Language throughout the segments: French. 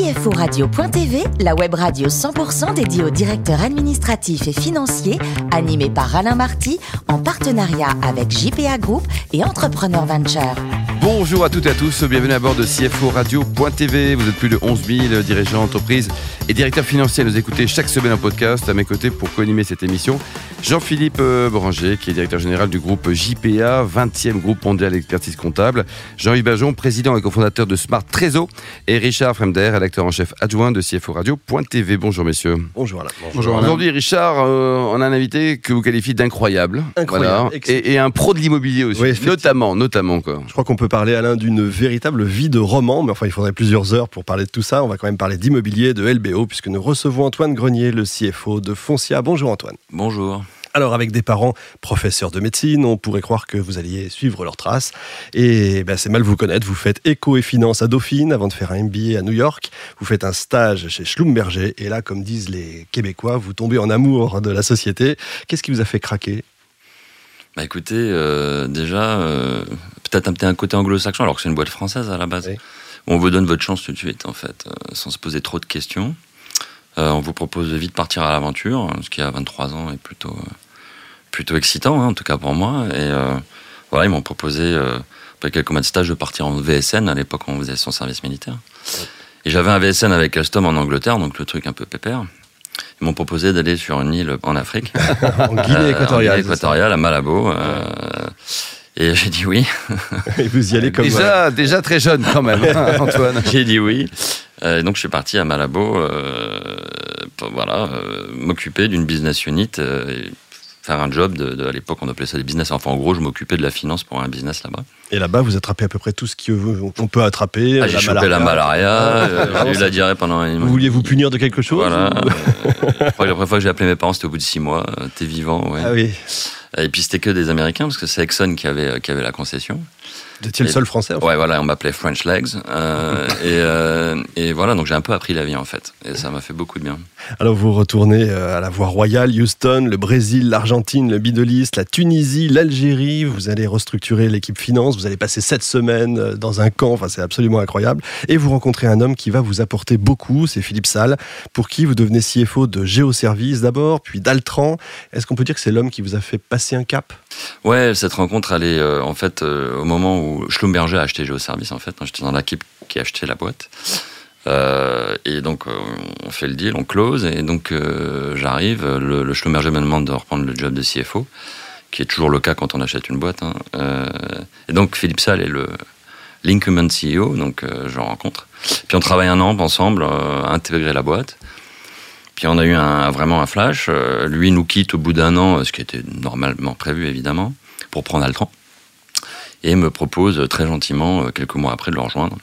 CFORadio.tv, la web radio 100% dédiée aux directeurs administratifs et financiers, animée par Alain Marty, en partenariat avec JPA Group et Entrepreneur Venture. Bonjour à toutes et à tous, bienvenue à bord de CFO Radio.tv. Vous êtes plus de 11 000 dirigeants d'entreprise et directeurs financiers à nous écouter chaque semaine en podcast. À mes côtés pour co-animer cette émission, Jean-Philippe euh, Boranger, qui est directeur général du groupe JPA, 20e groupe mondial d'expertise comptable. Jean-Yves Bajon, président et cofondateur de Smart Trésor. Et Richard Fremder, rédacteur en chef adjoint de CFO Radio.tv. Bonjour messieurs. Bonjour Alain. Bonjour, Aujourd'hui, Richard, euh, on a un invité que vous qualifiez d'incroyable. Incroyable. Et, et, un pro de l'immobilier aussi. Oui, notamment, notamment quoi. Je crois qu'on peut parler, Alain, d'une véritable vie de roman, mais enfin, il faudrait plusieurs heures pour parler de tout ça. On va quand même parler d'immobilier, de LBO, puisque nous recevons Antoine Grenier, le CFO de Foncia. Bonjour Antoine. Bonjour. Alors, avec des parents professeurs de médecine, on pourrait croire que vous alliez suivre leurs traces. Et ben, c'est mal vous connaître. Vous faites éco et finance à Dauphine avant de faire un MBA à New York. Vous faites un stage chez Schlumberger. Et là, comme disent les Québécois, vous tombez en amour de la société. Qu'est-ce qui vous a fait craquer? Bah écoutez, euh, déjà, euh, peut-être un, un côté anglo-saxon, alors que c'est une boîte française à la base. Oui. On vous donne votre chance tout de suite, en fait, euh, sans se poser trop de questions. On vous propose de vite partir à l'aventure, ce qui à 23 ans est plutôt, plutôt excitant, hein, en tout cas pour moi. Et voilà, ils m'ont proposé, après quelques mois de stage, de partir en VSN. À l'époque, on faisait son service militaire. Et j'avais un VSN avec Alstom en Angleterre, donc le truc un peu pépère. Ils m'ont proposé d'aller sur une île en Afrique. En Guinée Euh, équatoriale. en Guinée équatoriale, à Malabo. euh, et j'ai dit oui. Et vous y allez comme Déjà, déjà très jeune quand même, hein, Antoine. J'ai dit oui. Euh, donc je suis parti à Malabo, euh, pour, voilà, euh, m'occuper d'une business unit, euh, et faire un job. De, de- à l'époque, on appelait ça des business. Enfin, en gros, je m'occupais de la finance pour un business là-bas. Et là-bas, vous attrapez à peu près tout ce qu'on peut attraper. Ah, j'ai chopé la malaria, euh, j'ai eu la diarrhée pendant une Vous vouliez vous punir de quelque chose Voilà. Euh, la première fois que j'ai appelé mes parents, c'était au bout de six mois. Euh, T'es vivant, ouais. Ah oui. Et puis c'était que des Américains, parce que c'est Exxon qui avait, qui avait la concession. Vous étiez le seul français. en fait. Ouais, voilà, on m'appelait French Legs. Euh, et, euh, et voilà, donc j'ai un peu appris la vie en fait. Et ça m'a fait beaucoup de bien. Alors vous retournez euh, à la voie royale, Houston, le Brésil, l'Argentine, le Middle East, la Tunisie, l'Algérie. Vous allez restructurer l'équipe finance. Vous allez passer sept semaines dans un camp. Enfin, c'est absolument incroyable. Et vous rencontrez un homme qui va vous apporter beaucoup. C'est Philippe Salle, pour qui vous devenez CFO de Géoservice d'abord, puis d'Altran. Est-ce qu'on peut dire que c'est l'homme qui vous a fait passer un cap? Ouais, cette rencontre, elle est euh, en fait euh, au moment où Schlumberger a acheté Géoservice. En fait, j'étais dans l'équipe qui a acheté la boîte. Euh, et donc, euh, on fait le deal, on close. Et donc, euh, j'arrive. Le, Schlumberger me demande de reprendre le job de CFO, qui est toujours le cas quand on achète une boîte. hein. Et donc, Philippe Salle est le l'incumbent CEO, donc je rencontre. Puis on travaille un an ensemble, intégrer la boîte. Puis on a eu un, vraiment un flash. Lui nous quitte au bout d'un an, ce qui était normalement prévu évidemment, pour prendre Altran. Et me propose très gentiment, euh, quelques mois après, de le rejoindre.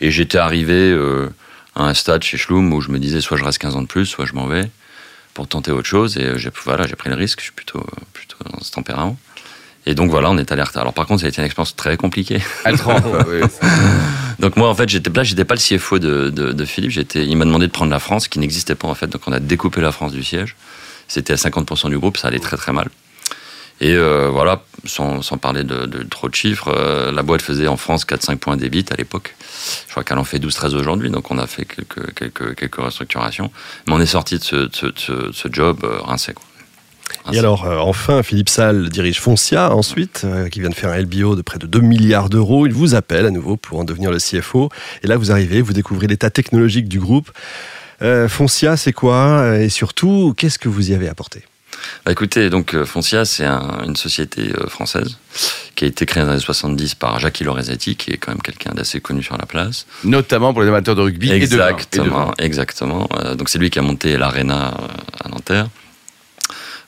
Et j'étais arrivé euh, à un stade chez Schlum où je me disais soit je reste 15 ans de plus, soit je m'en vais pour tenter autre chose. Et euh, j'ai voilà, j'ai pris le risque, je suis plutôt, plutôt dans ce tempérament. Et donc voilà, on est allé Alors par contre, ça a été une expérience très compliquée. Donc moi en fait j'étais là, j'étais pas le CFO de, de, de Philippe, j'étais, il m'a demandé de prendre la France, qui n'existait pas en fait, donc on a découpé la France du siège. C'était à 50% du groupe, ça allait très très mal. Et euh, voilà, sans, parler de, trop de chiffres, euh, la boîte faisait en France 4-5 points d'ébit à l'époque. Je crois qu'elle en fait 12-13 aujourd'hui, donc on a fait quelques, restructurations. Mais on est sorti de ce, de de ce, job euh, rincé. Quoi. Et alors, enfin, Philippe Salle dirige Foncia ensuite, qui vient de faire un LBO de près de 2 milliards d'euros. Il vous appelle à nouveau pour en devenir le CFO. Et là, vous arrivez, vous découvrez l'état technologique du groupe. Foncia, c'est quoi? Et surtout, qu'est-ce que vous y avez apporté? Bah écoutez, donc euh, Foncia, c'est un- une société euh, française qui a été créée dans les années 70 par Jacques Lorenzetti, qui est quand même quelqu'un d'assez connu sur la place. Notamment pour les amateurs de rugby et de vin. Et de Exactement, vin. exactement. Euh, donc c'est lui qui a monté l'Arena à Nanterre.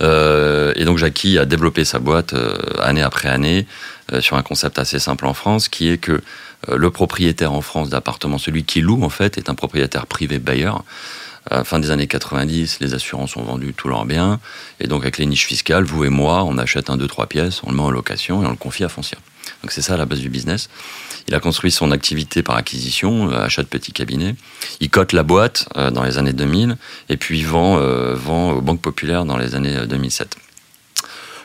Euh, et donc Jackie a développé sa boîte euh, année après année euh, sur un concept assez simple en France, qui est que le propriétaire en France d'appartements, celui qui loue en fait, est un propriétaire privé bailleur. La fin des années 90, les assurances ont vendu tous leurs biens. Et donc, avec les niches fiscales, vous et moi, on achète un, deux, trois pièces, on le met en location et on le confie à Foncia. Donc, c'est ça la base du business. Il a construit son activité par acquisition, euh, achat de petits cabinets. Il cote la boîte euh, dans les années 2000 et puis vend, euh, vend aux banques populaires dans les années euh, 2007.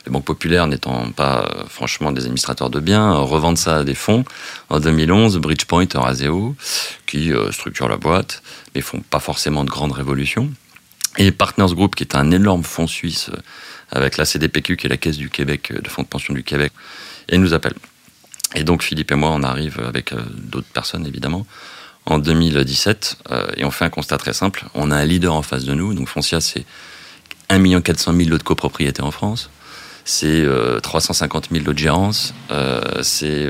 Les banques populaires n'étant pas euh, franchement des administrateurs de biens, euh, revendent ça à des fonds. En 2011, Bridgepoint, Euraseo, qui structurent la boîte, mais font pas forcément de grandes révolutions. Et Partners Group, qui est un énorme fonds suisse avec la CDPQ, qui est la Caisse du Québec, de fonds de pension du Québec, et nous appelle. Et donc Philippe et moi, on arrive avec d'autres personnes évidemment en 2017 et on fait un constat très simple. On a un leader en face de nous. Donc Foncia, c'est 1 400 000 lots de copropriété en France c'est 350 000 lots de gérance, euh, c'est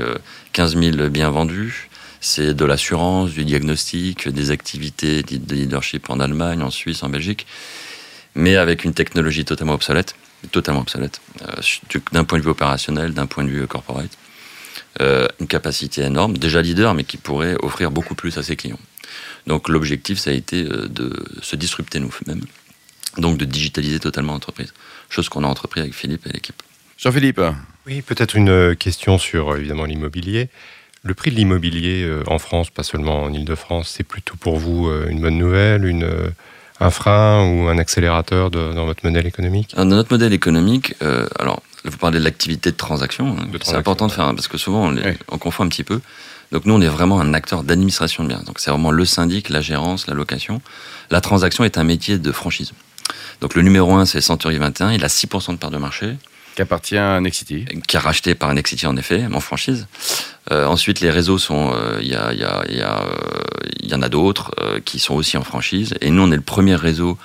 15 euh, 000 biens vendus, c'est de l'assurance, du diagnostic, des activités de leadership en Allemagne, en Suisse, en Belgique, mais avec une technologie totalement obsolète, totalement obsolète, euh, d'un point de vue opérationnel, d'un point de vue corporate. une capacité énorme, déjà leader, mais qui pourrait offrir beaucoup plus à ses clients. Donc l'objectif, ça a été de se disrupter nous-mêmes, donc de digitaliser totalement l'entreprise chose qu'on a entrepris avec Philippe et l'équipe. Jean-Philippe Oui, peut-être une euh, question sur euh, évidemment l'immobilier. Le prix de l'immobilier euh, en France, pas seulement en Ile-de-France, c'est plutôt pour vous une bonne nouvelle, une, un frein ou un accélérateur dans votre modèle économique? Dans notre modèle économique, alors vous parlez de l'activité de transaction, hein, c'est important de faire, parce que souvent on, on, confond un petit peu. Donc nous, on est vraiment un acteur d'administration de biens. Donc c'est vraiment le syndic, la gérance, la location. La transaction est un métier de franchise. Donc le numéro 1, c'est Century 21. Il a 6% de part de marché. Qui appartient à Nexity. Qui a racheté par Nexity, en effet, en franchise. Euh, ensuite, les réseaux sont. Euh, il y, a, y, a, y, a, y, en a d'autres euh, qui sont aussi en franchise. Et nous, on est le premier réseau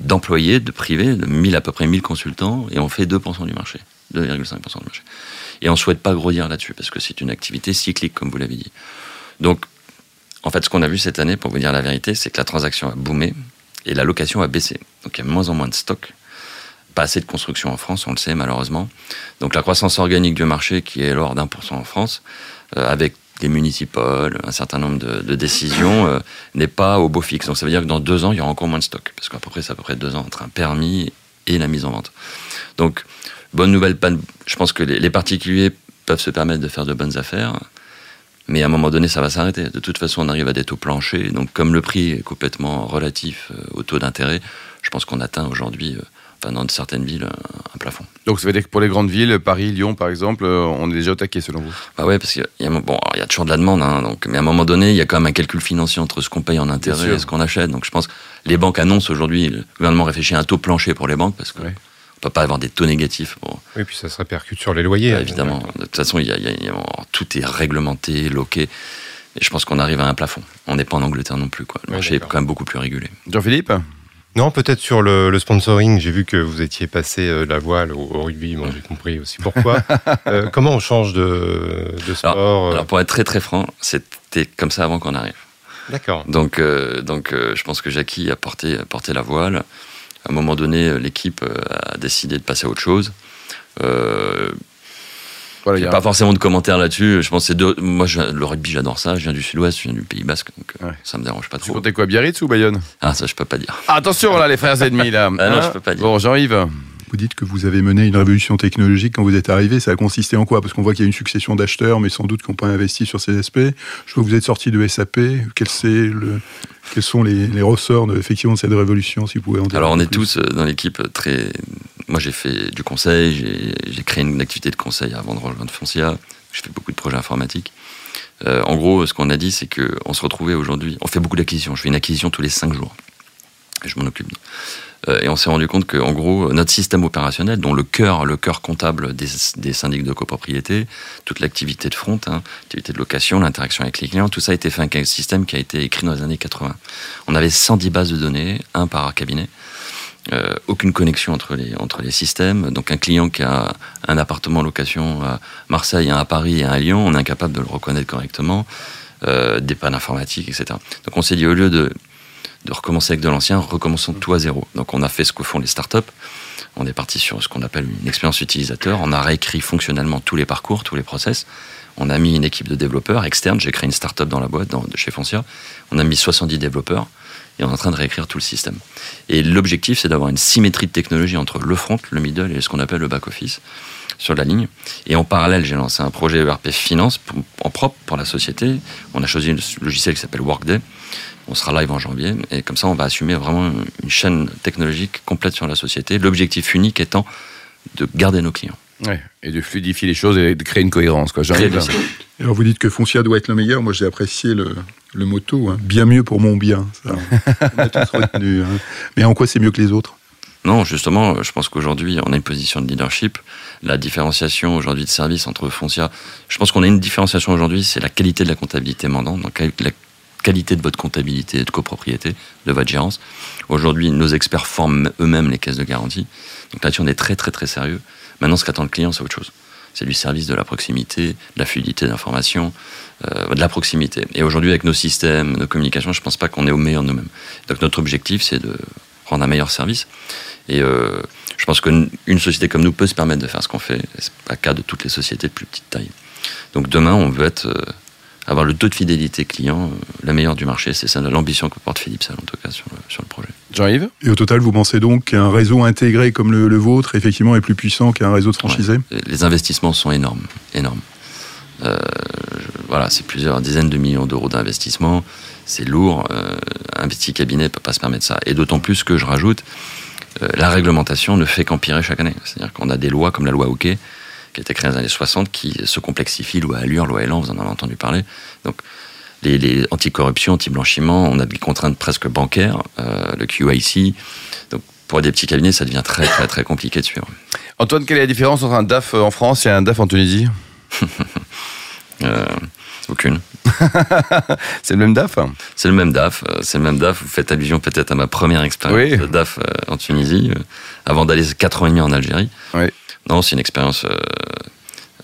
d'employés, de privés, de 1000, à peu près 1000 consultants, et on fait 2% du marché. 2,5% du marché. Et on ne souhaite pas grandir là-dessus, parce que c'est une activité cyclique, comme vous l'avez dit. Donc, en fait, ce qu'on a vu cette année, pour vous dire la vérité, c'est que la transaction a boomé et la location a baissé. Donc il y a moins en moins de stock. Pas assez de construction en France, on le sait malheureusement. Donc la croissance organique du marché, qui est l'ordre d'un pour cent en France, euh, avec des municipales, un certain nombre de, décisions, euh, n'est pas au beau fixe. Donc ça veut dire que dans deux ans, il y aura encore moins de stock. Parce qu'à peu près, c'est à peu près deux ans entre un permis et la mise en vente. Donc, bonne nouvelle, je pense que les particuliers peuvent se permettre de faire de bonnes affaires. Mais à un moment donné, ça va s'arrêter. De toute façon, on arrive à des taux planchers. Donc, comme le prix est complètement relatif euh, au taux d'intérêt, je pense qu'on atteint aujourd'hui, euh, dans certaines villes, un plafond. Donc, ça veut dire que pour les grandes villes, Paris, Lyon, par exemple, euh, on est déjà au taquet, selon vous? Bah ouais, parce qu'il y, a, bon, il y a toujours de la demande. Hein, donc, mais à un moment donné, il y a quand même un calcul financier entre ce qu'on paye en intérêt et ce qu'on achète. Donc, je pense que les banques annoncent aujourd'hui, le gouvernement réfléchit à un taux plancher pour les banques parce que peut pas avoir des taux négatifs. Oui, puis ça se répercute sur les loyers. Évidemment. De toute façon, tout est réglementé, loqué. Et je pense qu'on arrive à un plafond. On n'est pas en Angleterre non plus. Quoi. Le marché est quand même beaucoup plus régulé. Jean-Philippe? Non, peut-être sur le, sponsoring, j'ai vu que vous étiez passé euh, la voile au, rugby, bon, j'ai compris aussi pourquoi. Euh, comment on change de, sport euh alors, pour être très très franc, c'était comme ça avant qu'on arrive. D'accord. Donc, donc je pense que Jackie a porté, a porté la voile à un moment donné, l'équipe euh, a décidé de passer à autre chose. Euh, voilà, il n'y a pas forcément de commentaires là-dessus. Je pense c'est moi le rugby j'adore ça. Je viens du Sud-Ouest, je viens du Pays Basque, donc euh, ça me dérange pas trop. Tu comptais quoi, Biarritz ou Bayonne? Ah ça je peux pas dire. Ah, attention là les frères ennemis là. ah, non, hein je peux pas dire. Bon Jean-Yves. Vous dites que vous avez mené une révolution technologique quand vous êtes arrivé. Ça a consisté en quoi? Parce qu'on voit qu'il y a une succession d'acheteurs, mais sans doute qui n'ont pas investi sur ces aspects. Je vois que vous êtes sorti de SAP. Quel le, quels sont les, ressorts de, effectivement, de cette révolution, si vous pouvez en dire Alors, on est tous euh, dans l'équipe très. Moi, j'ai fait du conseil, j'ai créé une activité de conseil avant de rejoindre Foncia. J'ai fait beaucoup de projets informatiques. Euh, en gros, ce qu'on a dit, c'est qu'on se retrouvait aujourd'hui. On fait beaucoup d'acquisitions. Je fais une acquisition tous les cinq jours. Et je m'en occupe. Euh, et on s'est rendu compte qu'en gros, notre système opérationnel, dont le cœur, le cœur comptable des, des syndics de copropriété, toute l'activité de front, hein, l'activité de location, l'interaction avec les clients, tout ça a été fait avec un système qui a été écrit dans les années 80. On avait 110 bases de données, un par cabinet. Euh, aucune connexion entre les, entre les systèmes. Donc un client qui a un appartement en location à Marseille, un à Paris et un à Lyon, on est incapable de le reconnaître correctement. Euh, des pannes informatiques, etc. Donc on s'est dit, au lieu de de recommencer avec de l'ancien, recommençons tout à zéro. Donc on a fait ce que font les startups. On est parti sur ce qu'on appelle une expérience utilisateur. On a réécrit fonctionnellement tous les parcours, tous les process. On a mis une équipe de développeurs externes. J'ai créé une startup dans la boîte, dans, chez Foncia. On a mis 70 développeurs et on est en train de réécrire tout le système. Et l'objectif, c'est d'avoir une symétrie de technologie entre le front, le middle et ce qu'on appelle le back-office sur la ligne. Et en parallèle, j'ai lancé un projet ERP Finance en propre pour la société. On a choisi un logiciel qui s'appelle Workday on sera live en janvier. Et comme ça, on va assumer vraiment une chaîne technologique complète sur la société. L'objectif unique étant de garder nos clients. Ouais, et de fluidifier les choses et de créer une cohérence. Quoi. Alors vous dites que Foncia doit être le meilleur. Moi j'ai apprécié le, le motto, hein. bien mieux pour mon bien. Ça, on a tous retenu. hein. Mais en quoi c'est mieux que les autres? Non, justement, je pense qu'aujourd'hui, on a une position de leadership. La différenciation aujourd'hui de service entre Foncia, je pense qu'on a une différenciation aujourd'hui, c'est la qualité de la comptabilité donc la qualité de votre comptabilité de copropriété, de votre gérance. Aujourd'hui, nos experts forment eux-mêmes les caisses de garantie. Donc là-dessus, on est très, très, très sérieux. Maintenant, ce qu'attend le client, c'est autre chose. C'est du service, de la proximité, de la fluidité d'information, euh, de la proximité. Et aujourd'hui, avec nos systèmes, nos communications, je ne pense pas qu'on est au meilleur de nous-mêmes. Donc notre objectif, c'est de rendre un meilleur service. Et euh, je pense qu'une une société comme nous peut se permettre de faire ce qu'on fait. Et C'est pas le cas de toutes les sociétés de plus petite taille. Donc demain, on veut être, euh, avoir le taux de fidélité client euh, le meilleur du marché. C'est ça l'ambition que porte Philippe Sall, en tout cas, sur le, sur le projet. Jean-Yves? Et au total, vous pensez donc qu'un réseau intégré comme le, le vôtre, effectivement, est plus puissant qu'un réseau de franchisés Ouais. Les investissements sont énormes, énormes. Euh, je- voilà, c'est plusieurs dizaines de millions d'euros d'investissement. C'est lourd. Euh, un petit cabinet ne peut pas se permettre ça. Et d'autant plus que je rajoute, euh, la réglementation ne fait qu'empirer chaque année. C'est-à-dire qu'on a des lois comme la loi Houquet, qui a été créée dans les années 60, qui se complexifient, loi Allure, loi Elan, vous en avez entendu parler. Donc, les, les anticorruption, anti-blanchiment, on a des contraintes presque bancaires, euh, le QIC. Donc, pour des petits cabinets, ça devient très, très, très compliqué de suivre. Antoine, quelle est la différence entre un DAF en France et un DAF en Tunisie? Euh, aucune. C'est le même DAF? C'est le même DAF, euh, c'est le même DAF. Vous faites allusion peut-être à ma première expérience Oui. de DAF en Tunisie, avant d'aller 4 ans et demi en Algérie. Oui. Non, c'est une expérience. euh,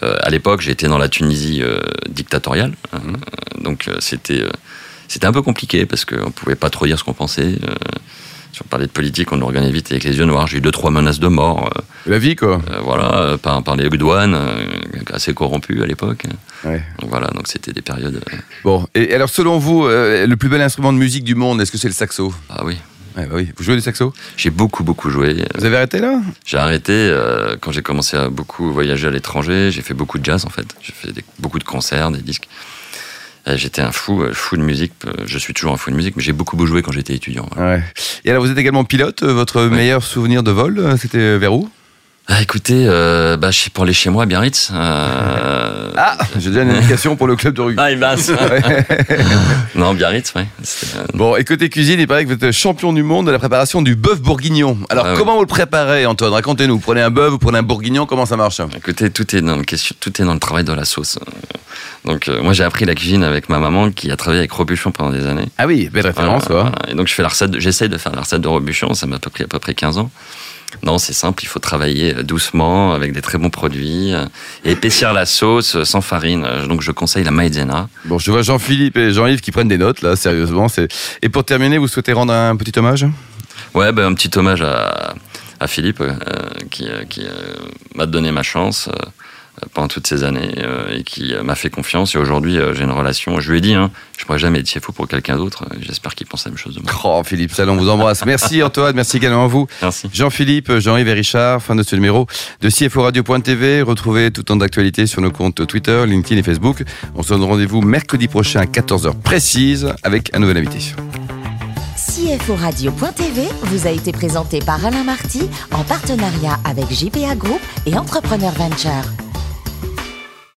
euh, à l'époque, j'étais dans la Tunisie euh, dictatoriale, Mhm. donc c'était c'était un peu compliqué parce qu'on pouvait pas trop dire ce qu'on pensait. si on parlait de politique, on nous regardait vite avec les yeux noirs. J'ai eu deux trois menaces de mort, La vie, quoi. voilà, par, par les douanes, assez corrompues à l'époque. Ouais. Donc voilà, donc c'était des périodes. Bon, et alors selon vous, le plus bel instrument de musique du monde, est-ce que c'est le saxo? Ah oui, Ouais, bah oui. Vous jouez du saxo? J'ai beaucoup beaucoup joué. Vous avez arrêté là? J'ai arrêté euh, quand j'ai commencé à beaucoup voyager à l'étranger. J'ai fait beaucoup de jazz en fait. J'ai fait des- beaucoup de concerts, des disques. J'étais un fou, euh, fou de musique. Euh, Je suis toujours un fou de musique, mais j'ai beaucoup joué quand j'étais étudiant. Ouais. Et alors vous êtes également pilote. Votre meilleur souvenir de vol, c'était vers où? Ah, écoutez, euh, bah, je suis pour aller chez moi à Biarritz. euh, Ah, j'ai déjà une indication pour le club de rugby. Ah, il basse. non, Biarritz, ouais. C'était, euh, Bon, et côté cuisine, il paraît que vous êtes champion du monde de la préparation du bœuf bourguignon. Alors, Ah ouais. comment vous le préparez, Antoine? Racontez-nous. Vous prenez un bœuf, vous prenez un bourguignon, comment ça marche? Écoutez, tout est dans le question, tout est dans le travail de la sauce. Donc, euh, moi, j'ai appris la cuisine avec ma maman qui a travaillé avec Robuchon pendant des années. Ah oui, belle référence, Voilà. Et donc je fais la recette, de- j'essaye de faire la recette de Robuchon, ça m'a pris à peu près 15 ans. Non, c'est simple, il faut travailler doucement avec des très bons produits euh, et épaissir la sauce euh, sans farine. Euh, Donc je conseille la maïzena. Bon, je vois Jean-Philippe et Jean-Yves qui prennent des notes, là, sérieusement. Et pour terminer, vous souhaitez rendre un petit hommage? Ouais, ben, un petit hommage à, à Philippe euh, qui, euh, qui euh, m'a donné ma chance euh, pendant toutes ces années euh, et qui euh, m'a fait confiance. Et aujourd'hui, euh, j'ai une relation. Je lui ai dit, hein, je pourrais jamais être CFO pour quelqu'un d'autre. J'espère qu'il pense la même chose de moi. Oh, Philippe Salon vous embrasse. Merci, Antoine. Merci également à vous. Merci. Jean-Philippe, Jean-Yves et Richard, fin de ce numéro de CFO Radio.tv. Retrouvez tout temps d'actualité sur nos comptes Twitter, LinkedIn et Facebook. On se donne rendez-vous mercredi prochain à 14h précise avec un nouvel invité. CFO Radio.tv vous a été présenté par Alain Marty en partenariat avec JPA Group et Entrepreneur Venture.